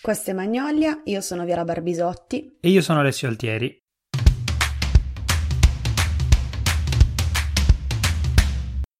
Questo è Magnolia, io sono Viera Barbisotti. E io sono Alessio Altieri.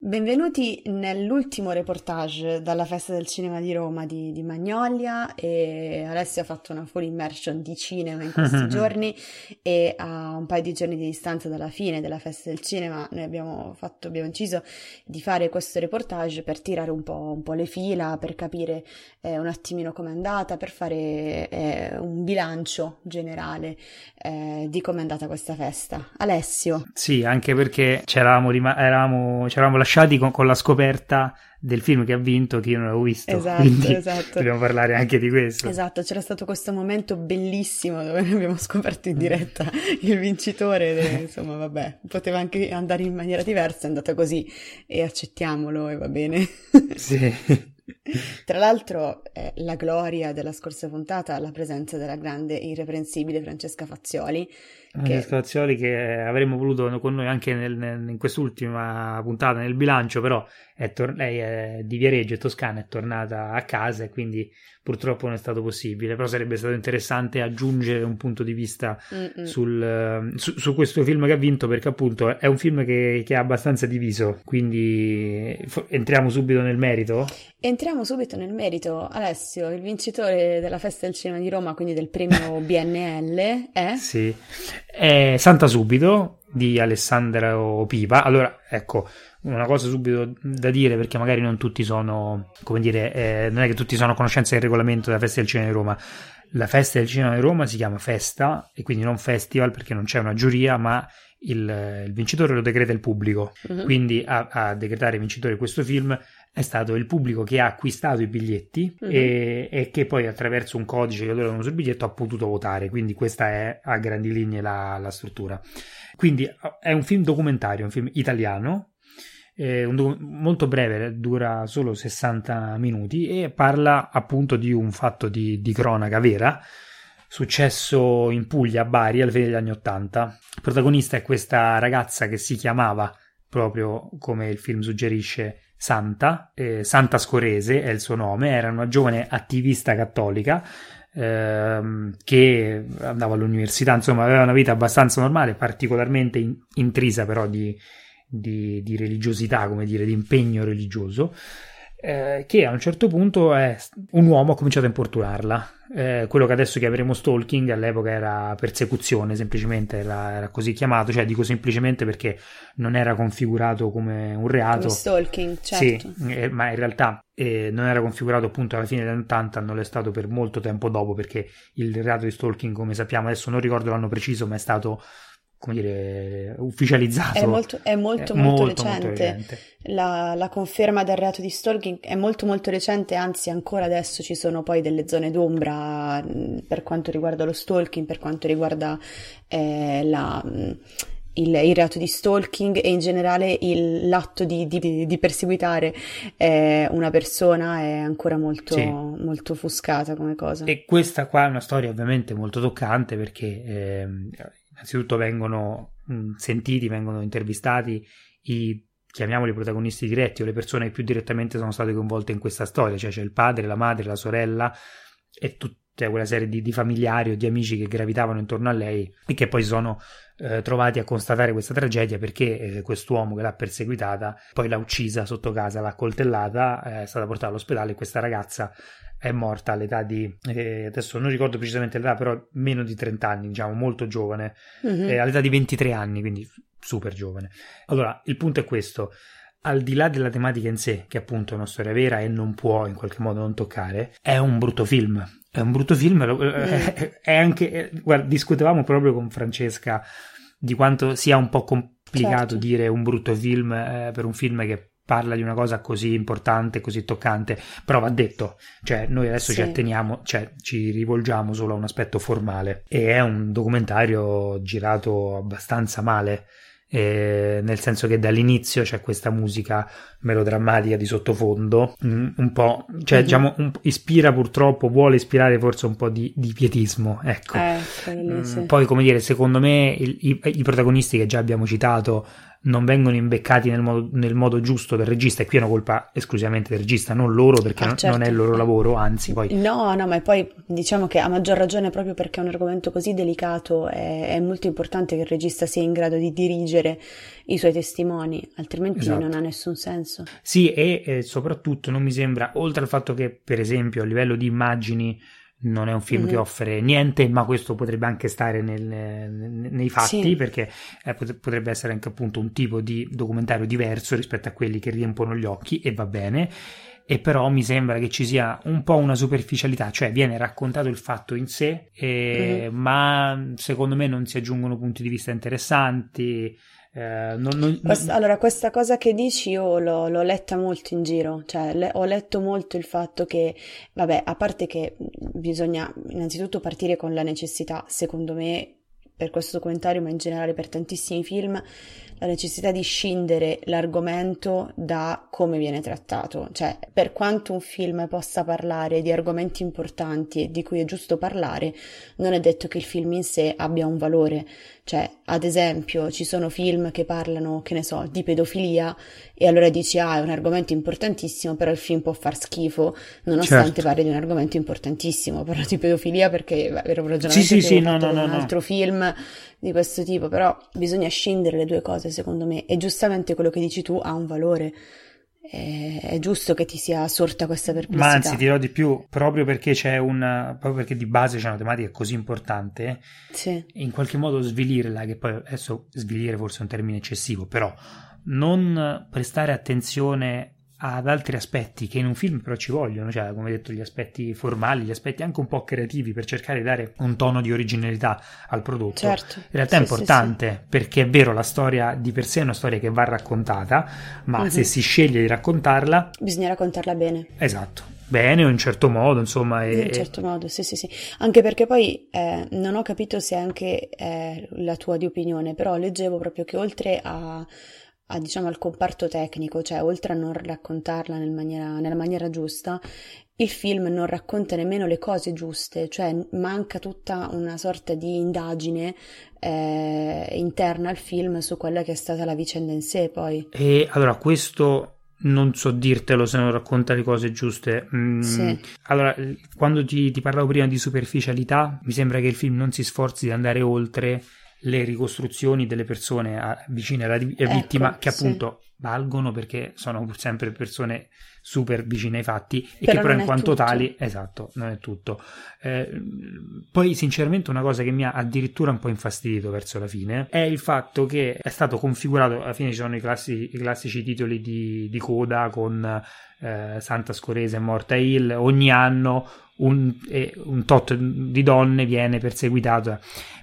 Benvenuti nell'ultimo reportage dalla Festa del Cinema di Roma di, di, Magnolia e Alessio ha fatto una full immersion di cinema in questi giorni e a un paio di giorni di distanza dalla fine della Festa del Cinema noi abbiamo, fatto, abbiamo deciso di fare questo reportage per tirare un po', un po le fila, per capire eh, un attimino com'è andata, per fare eh, un bilancio generale eh, di com'è andata questa festa. Alessio? Sì, anche perché c'eravamo, rima- eravamo, c'eravamo lasciati lasciati con, con, la scoperta del film che ha vinto che io non avevo visto. Esatto, esatto. Dobbiamo parlare anche di questo. Esatto, c'era stato questo momento bellissimo dove abbiamo scoperto in diretta il vincitore. E, insomma, vabbè, poteva anche andare in maniera diversa, è andata così e accettiamolo e va bene. sì. Tra l'altro, eh, la gloria della scorsa puntata, la presenza della grande e irreprensibile Francesca Fazzioli. Francesca che... Fazzioli che avremmo voluto con noi anche nel, nel, in quest'ultima puntata nel bilancio, però è tor- lei è di Viareggio e Toscana, è tornata a casa e quindi purtroppo non è stato possibile, però sarebbe stato interessante aggiungere un punto di vista sul, su, su, questo film che ha vinto perché appunto è un film che, che è abbastanza diviso, quindi entriamo subito nel merito? Entriamo subito nel merito. Alessio, il vincitore della Festa del Cinema di Roma, quindi del premio BNL, è? Sì, è Santa Subito di Alessandro Piva. Allora, ecco, una cosa subito da dire perché magari non tutti sono, come dire, eh, non è che tutti sono a conoscenza del regolamento della Festa del Cinema di Roma. La Festa del Cinema di Roma si chiama Festa e quindi non Festival perché non c'è una giuria, ma il, il vincitore lo decreta il pubblico. Uh-huh. Quindi a, a, decretare vincitore questo film è stato il pubblico che ha acquistato i biglietti uh-huh. e, e, che poi attraverso un codice che loro hanno sul biglietto ha potuto votare. Quindi questa è a grandi linee la, la struttura. Quindi è un film documentario, un film italiano eh, un, molto breve, dura solo 60 minuti e parla appunto di un fatto di, di cronaca vera successo in Puglia, a Bari, alla fine degli anni Ottanta. Protagonista è questa ragazza che si chiamava, proprio come il film suggerisce, Santa, eh, Santa Scorese è il suo nome, era una giovane attivista cattolica ehm, che andava all'università, insomma aveva una vita abbastanza normale, particolarmente in, intrisa però di, di, di religiosità, come dire, di impegno religioso, eh, che a un certo punto è, un uomo ha cominciato a importunarla. Eh, quello che adesso chiameremo stalking all'epoca era persecuzione, semplicemente era, era, così chiamato, cioè dico semplicemente perché non era configurato come un reato. Come stalking, certo. Sì, eh, ma in realtà eh, non era configurato appunto alla fine degli anni 80, non è stato per molto tempo dopo perché il reato di stalking, come sappiamo, adesso non ricordo l'anno preciso, ma è stato come dire, ufficializzato. È molto, è molto, è molto, molto, recente. Molto recente. La, la, conferma del reato di stalking è molto, molto recente, anzi ancora adesso ci sono poi delle zone d'ombra per quanto riguarda lo stalking, per quanto riguarda eh, la, il, il, reato di stalking e in generale il, l'atto di, di, di perseguitare eh, una persona è ancora molto, sì. molto offuscata come cosa. E questa qua è una storia ovviamente molto toccante perché... Eh, innanzitutto vengono mh, sentiti, vengono intervistati i chiamiamoli protagonisti diretti o le persone che più direttamente sono state coinvolte in questa storia, cioè c'è il padre, la madre, la sorella e tutta quella serie di, di familiari o di amici che gravitavano intorno a lei e che poi sono eh, trovati a constatare questa tragedia perché eh, quest'uomo che l'ha perseguitata poi l'ha uccisa sotto casa, l'ha coltellata, eh, è stata portata all'ospedale e questa ragazza è morta all'età di, eh, adesso non ricordo precisamente l'età, però meno di 30 anni, diciamo, molto giovane, mm-hmm. eh, all'età di 23 anni, quindi super giovane. Allora, il punto è questo. Al di là della tematica in sé, che appunto è una storia vera e non può in qualche modo non toccare, è un brutto film. È un brutto film, mm. è anche, guarda, discutevamo proprio con Francesca di quanto sia un po' complicato certo. dire un brutto film eh, per un film che parla di una cosa così importante, così toccante, però va detto, cioè noi adesso sì. ci atteniamo, cioè ci rivolgiamo solo a un aspetto formale e è un documentario girato abbastanza male. Eh, nel senso che dall'inizio c'è questa musica melodrammatica di sottofondo, un, un po', cioè mm-hmm. diciamo, un, ispira purtroppo, vuole ispirare forse un po' di, di pietismo, ecco. Eh, mm, Poi, come dire, secondo me il, i, i, protagonisti che già abbiamo citato non vengono imbeccati nel modo, nel modo, giusto del regista, e qui è una colpa esclusivamente del regista, non loro, perché ah, certo. non è il loro lavoro, anzi poi... No, no, ma poi diciamo che a maggior ragione proprio perché è un argomento così delicato è, è molto importante che il regista sia in grado di dirigere i suoi testimoni, altrimenti esatto. non ha nessun senso. Sì, e eh, soprattutto non mi sembra, oltre al fatto che per esempio a livello di immagini non è un film mm-hmm. che offre niente, ma questo potrebbe anche stare nel, nei fatti, sì. perché eh, potrebbe essere anche appunto un tipo di documentario diverso rispetto a quelli che riempono gli occhi e va bene. E però mi sembra che ci sia un po' una superficialità, cioè viene raccontato il fatto in sé, e, mm-hmm. ma secondo me non si aggiungono punti di vista interessanti. Eh, non, non, questa, allora, questa cosa che dici io l'ho, l'ho letta molto in giro, cioè le, ho letto molto il fatto che, vabbè, a parte che bisogna innanzitutto partire con la necessità, secondo me, per questo documentario, ma in generale per tantissimi film, la necessità di scindere l'argomento da come viene trattato. Cioè, per quanto un film possa parlare di argomenti importanti e di cui è giusto parlare, non è detto che il film in sé abbia un valore. Cioè, ad esempio, ci sono film che parlano, che ne so, di pedofilia e allora dici, ah, è un argomento importantissimo, però il film può far schifo, nonostante certo. parli di un argomento importantissimo. Parlo di pedofilia perché beh, ero ragionamento sì, sì, sì, no, no, no, un altro film di questo tipo, però bisogna scindere le due cose secondo me e giustamente quello che dici tu ha un valore. È, è giusto che ti sia sorta questa perplessità. Ma anzi, dirò di più, proprio perché c'è una, proprio perché di base c'è una tematica così importante, sì. in qualche modo svilirla, che poi adesso svilire forse è un termine eccessivo, però non prestare attenzione ad altri aspetti che in un film però ci vogliono, cioè come detto gli aspetti formali, gli aspetti anche un po' creativi per cercare di dare un tono di originalità al prodotto. Certo. In realtà sì, è importante sì, sì. perché è vero la storia di per sé è una storia che va raccontata, ma uh-huh. se si sceglie di raccontarla bisogna raccontarla bene. Esatto. Bene o in certo modo, insomma. E, in un certo modo, sì, sì, sì. Anche perché poi eh, non ho capito se anche eh, la tua di opinione, però leggevo proprio che oltre a a, diciamo, al comparto tecnico, cioè oltre a non raccontarla nel maniera, nella maniera giusta, il film non racconta nemmeno le cose giuste, cioè manca tutta una sorta di indagine eh, interna al film su quella che è stata la vicenda in sé poi. E allora questo non so dirtelo se non racconta le cose giuste. Mm, sì. Allora, quando ti, ti parlavo prima di superficialità, mi sembra che il film non si sforzi di andare oltre le ricostruzioni delle persone a, vicine alla ecco, vittima che appunto sì. valgono perché sono sempre persone super vicine ai fatti e però che però in quanto tutto. tali esatto non è tutto eh, poi sinceramente una cosa che mi ha addirittura un po' infastidito verso la fine è il fatto che è stato configurato alla fine ci sono i, classi, i classici titoli di, di coda con eh, Santa Scorese morta Hill ogni anno un, eh, un tot di donne viene perseguitato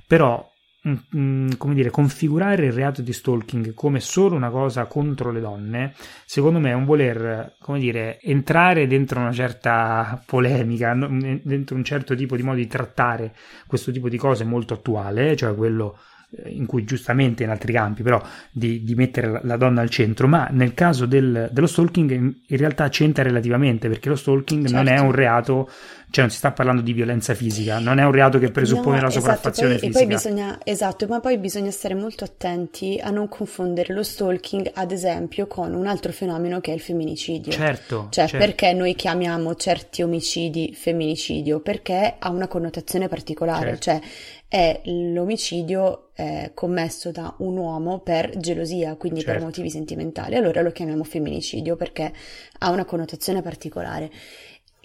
però come dire, configurare il reato di stalking come solo una cosa contro le donne, secondo me è un voler, come dire, entrare dentro una certa polemica, dentro un certo tipo di modo di trattare questo tipo di cose molto attuale, cioè quello in cui giustamente in altri campi però di, di mettere la, donna al centro, ma nel caso del, dello stalking in, realtà c'entra relativamente perché lo stalking certo. non è certo. un reato cioè non si sta parlando di violenza fisica, non è un reato che presuppone no, la sopraffazione esatto, poi, fisica. Bisogna, esatto, ma poi bisogna stare molto attenti a non confondere lo stalking, ad esempio, con un altro fenomeno che è il femminicidio. Certo. Cioè, certo. perché noi chiamiamo certi omicidi femminicidio? Perché ha una connotazione particolare, certo. cioè è l'omicidio eh, commesso da un uomo per gelosia, quindi certo. per motivi sentimentali. Allora lo chiamiamo femminicidio perché ha una connotazione particolare.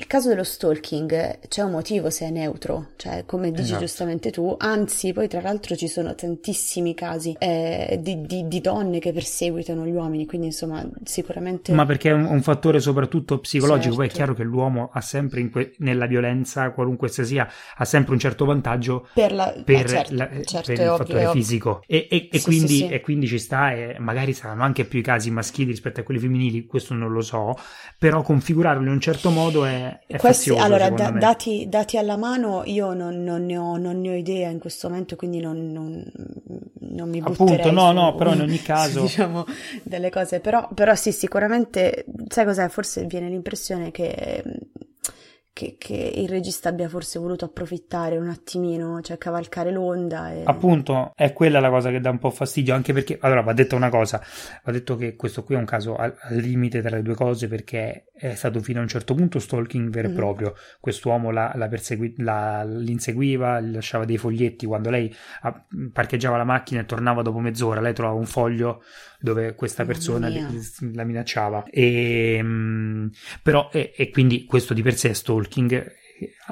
Il caso dello stalking c'è un motivo se è neutro, cioè come dici esatto. giustamente tu, anzi poi tra l'altro ci sono tantissimi casi eh, di, di, di, donne che perseguitano gli uomini, quindi insomma sicuramente... Ma perché è un, un fattore soprattutto psicologico, certo. poi è certo. chiaro che l'uomo ha sempre que- nella violenza, qualunque essa sia, ha sempre un certo vantaggio per, la, per, certo, la, certo, per il ovvio, fattore fisico e, e, e, sì, quindi, sì, sì. e, quindi, ci sta e magari saranno anche più i casi maschili rispetto a quelli femminili, questo non lo so, però configurarlo in un certo modo è è, Questi, fazioso, allora, da, dati, dati, alla mano, io non, non, ne ho, non, ne ho, idea in questo momento, quindi non, non mi butterei Appunto, no, su, no, però in ogni caso... diciamo, delle cose, però, però sì, sicuramente, sai cos'è? Forse viene l'impressione che che, che, il regista abbia forse voluto approfittare un attimino, cioè cavalcare l'onda. E... Appunto, è quella la cosa che dà un po' fastidio, anche perché, allora, va detto una cosa, va detto che questo qui è un caso al, al limite tra le due cose perché è stato fino a un certo punto stalking vero e mm-hmm. proprio, quest'uomo la, la, persegui- la, l'inseguiva, gli lasciava dei foglietti, quando lei a, parcheggiava la macchina e tornava dopo mezz'ora, lei trovava un foglio dove questa persona la minacciava. E, mm, però, e, e, quindi questo di per sé è stalking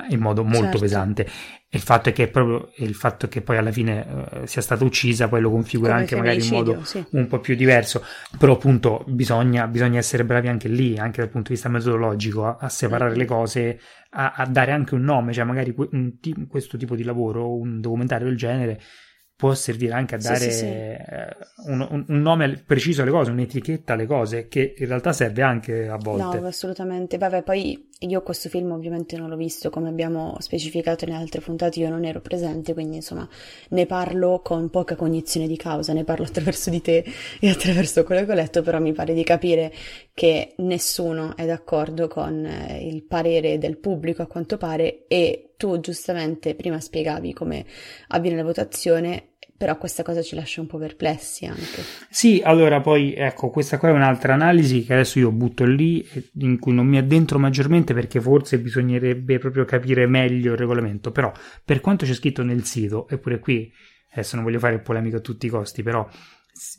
in modo molto certo. pesante. il fatto è che proprio il fatto che poi alla fine uh, sia stata uccisa poi lo configura Come anche magari in modo sì. un po' più diverso. Però appunto bisogna, bisogna, essere bravi anche lì, anche dal punto di vista metodologico, a, a separare mm-hmm. le cose, a, a, dare anche un nome, cioè magari un, questo tipo di lavoro, un documentario del genere può servire anche a dare sì, sì, sì. Eh, un, un, nome preciso alle cose, un'etichetta alle cose, che in realtà serve anche a volte. No, assolutamente. Vabbè, poi io questo film ovviamente non l'ho visto, come abbiamo specificato nelle altre puntate, io non ero presente, quindi insomma ne parlo con poca cognizione di causa, ne parlo attraverso di te e attraverso quello che ho letto, però mi pare di capire che nessuno è d'accordo con eh, il parere del pubblico a quanto pare e tu giustamente prima spiegavi come avviene la votazione però questa cosa ci lascia un po' perplessi anche. Sì, allora poi ecco, questa qua è un'altra analisi che adesso io butto lì, in cui non mi addentro maggiormente perché forse bisognerebbe proprio capire meglio il regolamento, però per quanto c'è scritto nel sito, eppure qui adesso non voglio fare polemica a tutti i costi, però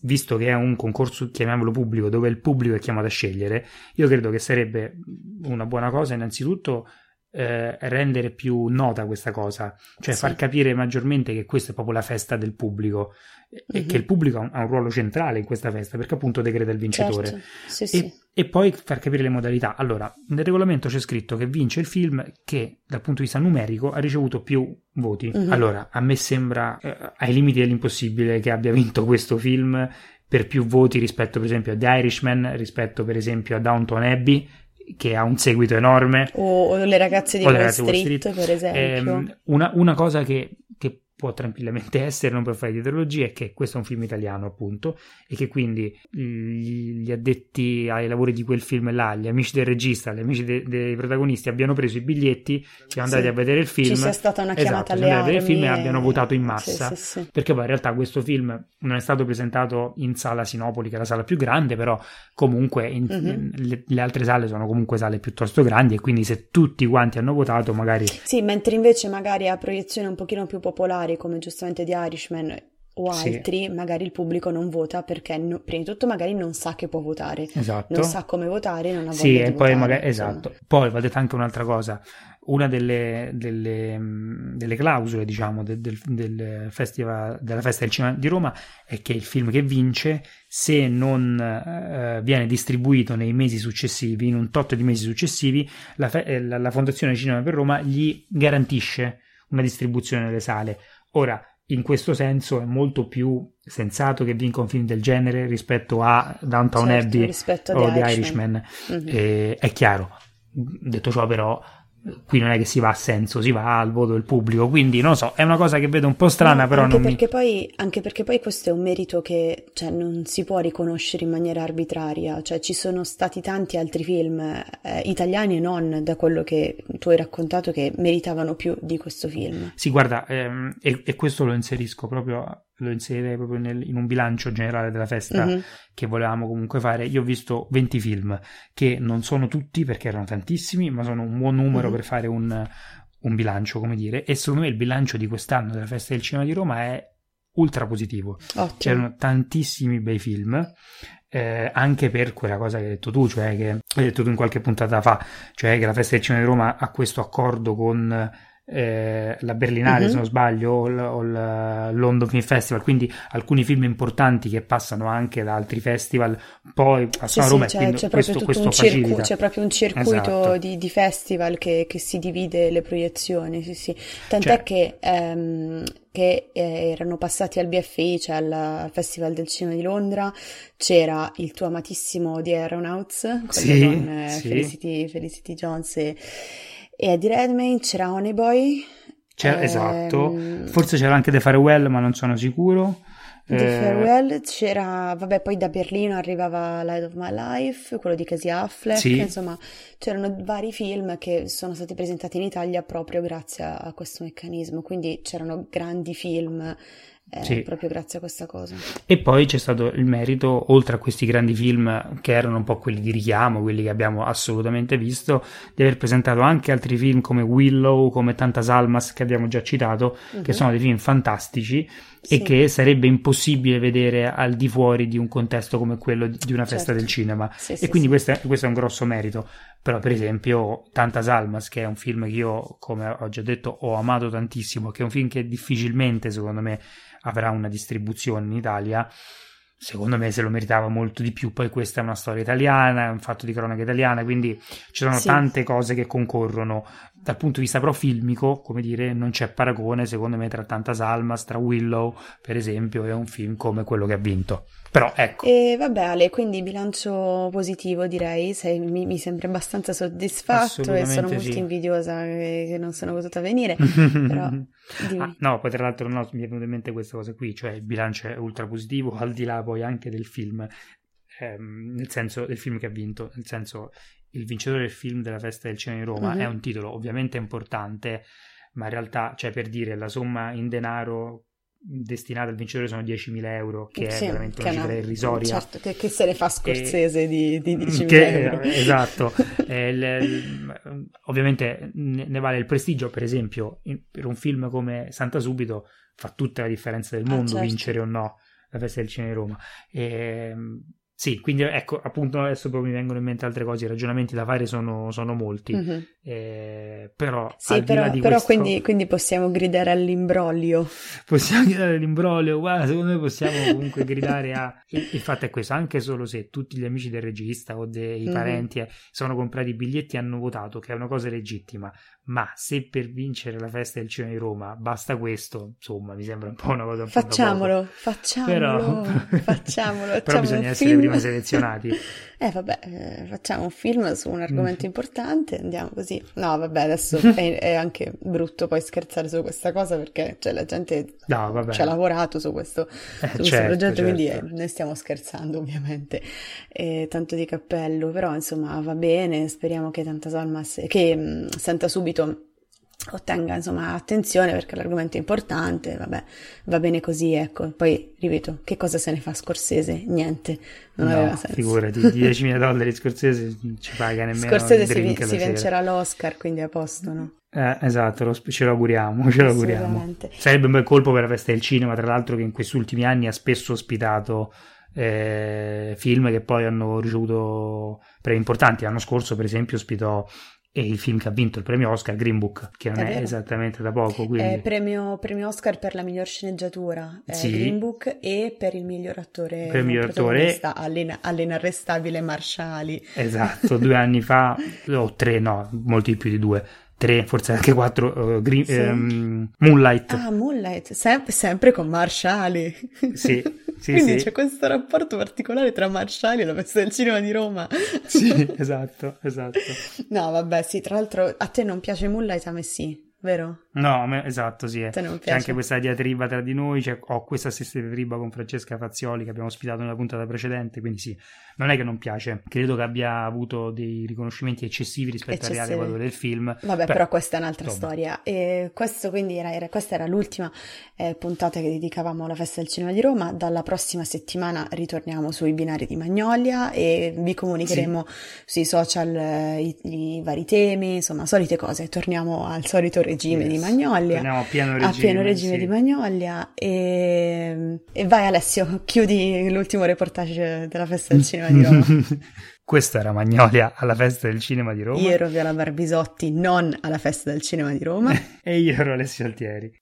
visto che è un concorso, chiamiamolo pubblico, dove il pubblico è chiamato a scegliere, io credo che sarebbe una buona cosa innanzitutto eh, rendere più nota questa cosa, cioè sì. far capire maggiormente che questa è proprio la festa del pubblico mm-hmm. e che mhm. il pubblico ha un, ruolo centrale in questa festa perché appunto decreta il vincitore certo. sì, e, sì. e, poi far capire le modalità. Allora, nel regolamento c'è scritto che vince il film che dal punto di vista numerico ha ricevuto più voti. Mm-hmm. Allora, a me sembra eh, ai limiti dell'impossibile che abbia vinto questo film per più voti rispetto per esempio a The Irishman, rispetto per esempio a Downton Abbey che ha un seguito enorme. O, o le ragazze di Wall Street, Street, per esempio. Ehm, una, una, cosa che, che può tranquillamente essere, non per fare di ideologia, è che questo è un film italiano, appunto, e che quindi gli, gli addetti ai lavori di quel film là, gli amici del regista, gli amici de, dei protagonisti abbiano preso i biglietti, siano andati sì. a vedere il film. Ci sia stata una chiamata esatto, alle armi. il film e abbiano votato in massa. Sì, sì, perché poi in realtà questo film non è stato presentato in sala Sinopoli, che è la sala più grande, però comunque in, mm-hmm. le, le, altre sale sono comunque sale piuttosto grandi e quindi se tutti quanti hanno votato magari... Sì, mentre invece magari a proiezioni un pochino più popolari particolari come giustamente The Irishman o altri, sì. magari il pubblico non vota perché no, prima di tutto magari non sa che può votare, esatto. non sa come votare, non ha voglia sì, e poi votare, magari, esatto. Poi va detta anche un'altra cosa, una delle, delle, delle clausole, diciamo, del, del, del festival, della festa del cinema di Roma è che il film che vince, se non eh, viene distribuito nei mesi successivi, in un tot di mesi successivi, la, eh, la, la Fondazione Cinema per Roma gli garantisce una distribuzione nelle sale Ora, in questo senso è molto più sensato che vinca un film del genere rispetto a Downtown certo, Abbey o The Irishman. Irishman. Mm-hmm. Eh, è chiaro. Detto ciò, però, qui non è che si va a senso, si va al voto del pubblico, quindi non so, è una cosa che vedo un po' strana, no, però anche perché mi... poi, anche perché poi questo è un merito che cioè, non si può riconoscere in maniera arbitraria, cioè ci sono stati tanti altri film eh, italiani e non da quello che tu hai raccontato che meritavano più di questo film. Sì, guarda, ehm, e, e questo lo inserisco proprio lo inserirei proprio nel, in un bilancio generale della festa mm-hmm. che volevamo comunque fare. Io ho visto 20 film che non sono tutti perché erano tantissimi, ma sono un buon numero mm-hmm. per fare un, un, bilancio, come dire. E secondo me il bilancio di quest'anno della festa del cinema di Roma è ultra positivo. Ottimo. C'erano tantissimi bei film. Eh, anche per quella cosa che hai detto tu, cioè che hai detto tu in qualche puntata fa, cioè che la festa del cinema di Roma ha questo accordo con eh, la Berlinale, uh-huh. se non sbaglio, o, l- o il London Film Festival, quindi alcuni film importanti che passano anche da altri festival, poi passano sì, a Roma sì, c'è, c'è, questo, questo circu- c'è, proprio un circuito esatto. di, di, festival che, che, si divide le proiezioni, sì, sì. tant'è cioè, che, ehm, che eh, erano passati al BFI, cioè al Festival del Cinema di Londra, c'era il tuo amatissimo The Aeronauts, sì, con eh, Felicity, Felicity Jones e e Eddie Redmayne, c'era Honeyboy. C'era, ehm... Esatto, forse c'era anche The Farewell, ma non sono sicuro. The eh, Farewell c'era, vabbè, poi da Berlino arrivava Light of My Life, quello di Casey Affleck, sì. insomma, c'erano vari film che sono stati presentati in Italia proprio grazie a questo meccanismo, quindi c'erano grandi film eh, sì. proprio grazie a questa cosa. E poi c'è stato il merito, oltre a questi grandi film che erano un po' quelli di richiamo, quelli che abbiamo assolutamente visto, di aver presentato anche altri film come Willow, come Tantas Almas che abbiamo già citato, uh-huh. che mhm. sono dei film fantastici sì. e che sarebbe impossibile vedere al di fuori di un contesto come quello di una festa certo. del cinema. Sì, e quindi questo è, questo è un grosso merito. Però, per esempio, Tantas Almas, che è un film che io, come ho già detto, ho amato tantissimo, che è un film che difficilmente, secondo me, avrà una distribuzione in Italia. Secondo me se lo meritava molto di più. Poi questa è una storia italiana, è un fatto di cronaca italiana, quindi ci sono sì. tante cose che concorrono. Dal punto di vista però filmico, come dire, non c'è paragone secondo me tra Tanta Salmas, tra Willow, per esempio, e un film come quello che ha vinto. Però ecco. E vabbè Ale, quindi bilancio positivo direi, Sei, mi, mi sembra abbastanza soddisfatto e sono molto sì. invidiosa che, che, non sono potuta venire, però ah, no, poi tra l'altro no, mi è venuta in mente questa cosa qui, cioè il bilancio è ultra positivo al di là poi anche del film, ehm, nel senso del film che ha vinto, nel senso il vincitore del film della festa del cinema di Roma mm-hmm. è un titolo ovviamente importante, ma in realtà, cioè per dire la somma in denaro destinata al vincitore sono 10.000 euro, che sì, è veramente una cifra irrisoria. Certo, che, che, se ne fa Scorsese e, di, di 10.000 che, euro. Esatto. eh, le, le, ovviamente ne, ne, vale il prestigio, per esempio, in, per un film come Santa Subito fa tutta la differenza del ah, mondo ah, certo. vincere o no la festa del cinema di Roma. E, ehm, sì, quindi ecco, appunto adesso poi mi vengono in mente altre cose, i ragionamenti da fare sono, sono molti, mm-hmm. eh, però... Sì, però, però questo... quindi, quindi, possiamo gridare all'imbroglio. Possiamo gridare all'imbroglio, guarda, secondo me possiamo comunque gridare a... Il, il, fatto è questo, anche solo se tutti gli amici del regista o dei mm-hmm. parenti eh, sono comprati i biglietti e hanno votato, che è una cosa legittima, ma se per vincere la festa del cinema di Roma basta questo, insomma, mi sembra un po' una cosa un Facciamolo, facciamolo, però, facciamolo. però bisogna essere prima selezionati. Eh vabbè, eh, facciamo un film su un argomento mm. importante, andiamo così. No, vabbè, adesso è, è, anche brutto poi scherzare su questa cosa perché cioè, la gente no, ci ha lavorato su questo, eh, su questo certo, progetto, certo. quindi eh, ne stiamo scherzando ovviamente. E, tanto di cappello, però insomma va bene, speriamo che Tanta Salmas, che mh, mm, senta subito ottenga insomma attenzione perché l'argomento è importante, vabbè, va bene così, ecco. Poi, ripeto, che cosa se ne fa Scorsese? Niente, non no, aveva senso. figurati, 10.000 dollari Scorsese ci paga nemmeno Scorsese si, si vincerà l'Oscar, quindi a posto, no? Eh, esatto, lo, ce lo auguriamo, ce lo auguriamo. Sarebbe un bel colpo per la festa del cinema, tra l'altro che in questi ultimi anni ha spesso ospitato eh, film che poi hanno ricevuto premi importanti. L'anno scorso, per esempio, ospitò e il film che ha vinto il premio Oscar, Green Book, che non è, è esattamente da poco. Quindi... È premio, premio, Oscar per la miglior sceneggiatura, sì. Green Book, e per il miglior attore, per il miglior attore all'in- all'inarrestabile Marshali. Esatto, due anni fa, o tre, no, molti più di due, tre, forse anche quattro, uh, green, sì. um, Moonlight. Ah, Moonlight, Sem- sempre con Marshali. Sì, sì, Quindi sì. c'è questo rapporto particolare tra Marshali e la festa del cinema di Roma. Sì, esatto, esatto. No, vabbè, sì, tra l'altro a te non piace Moonlight, a me sì vero? No, me, esatto, sì. C'è anche questa diatriba tra di noi, cioè, ho questa stessa diatriba con Francesca Fazioli che abbiamo ospitato nella puntata precedente, quindi sì, non è che non piace, credo che abbia avuto dei riconoscimenti eccessivi rispetto Eccessivi. al reale valore del film. Vabbè, però, però questa è un'altra insomma. storia. E questo quindi era, era, questa era l'ultima eh, puntata che dedicavamo alla festa del cinema di Roma, dalla prossima settimana ritorniamo sui binari di Magnolia e vi comunicheremo sì. sui social eh, i, i vari temi, insomma, solite cose, torniamo al solito regime yes. di Magnolia. Torniamo a pieno regime. A pieno regime sì. di Magnolia. E... e, vai Alessio, chiudi l'ultimo reportage della festa del cinema di Roma. Questa era Magnolia alla festa del cinema di Roma. Io ero Viola Barbisotti, non alla festa del cinema di Roma. e io ero Alessio Altieri.